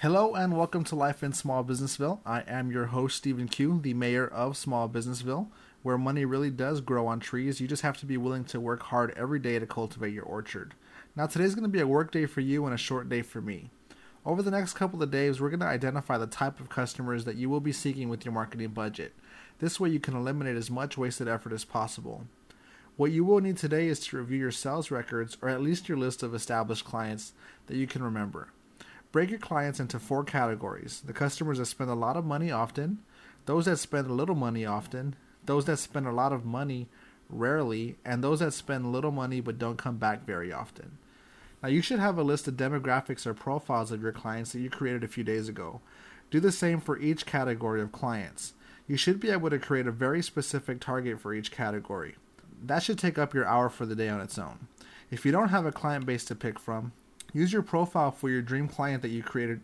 Hello and welcome to Life in Small Businessville. I am your host, Stephen Q, the mayor of Small Businessville, where money really does grow on trees. You just have to be willing to work hard every day to cultivate your orchard. Now, today's going to be a work day for you and a short day for me. Over the next couple of days, we're going to identify the type of customers that you will be seeking with your marketing budget. This way, you can eliminate as much wasted effort as possible. What you will need today is to review your sales records or at least your list of established clients that you can remember. Break your clients into four categories the customers that spend a lot of money often, those that spend a little money often, those that spend a lot of money rarely, and those that spend little money but don't come back very often. Now, you should have a list of demographics or profiles of your clients that you created a few days ago. Do the same for each category of clients. You should be able to create a very specific target for each category. That should take up your hour for the day on its own. If you don't have a client base to pick from, Use your profile for your dream client that you created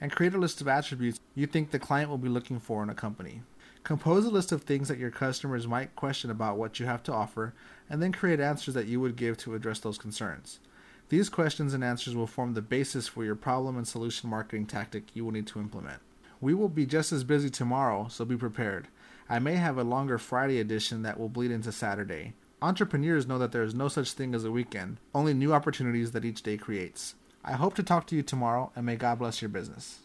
and create a list of attributes you think the client will be looking for in a company. Compose a list of things that your customers might question about what you have to offer, and then create answers that you would give to address those concerns. These questions and answers will form the basis for your problem and solution marketing tactic you will need to implement. We will be just as busy tomorrow, so be prepared. I may have a longer Friday edition that will bleed into Saturday. Entrepreneurs know that there is no such thing as a weekend, only new opportunities that each day creates. I hope to talk to you tomorrow, and may God bless your business.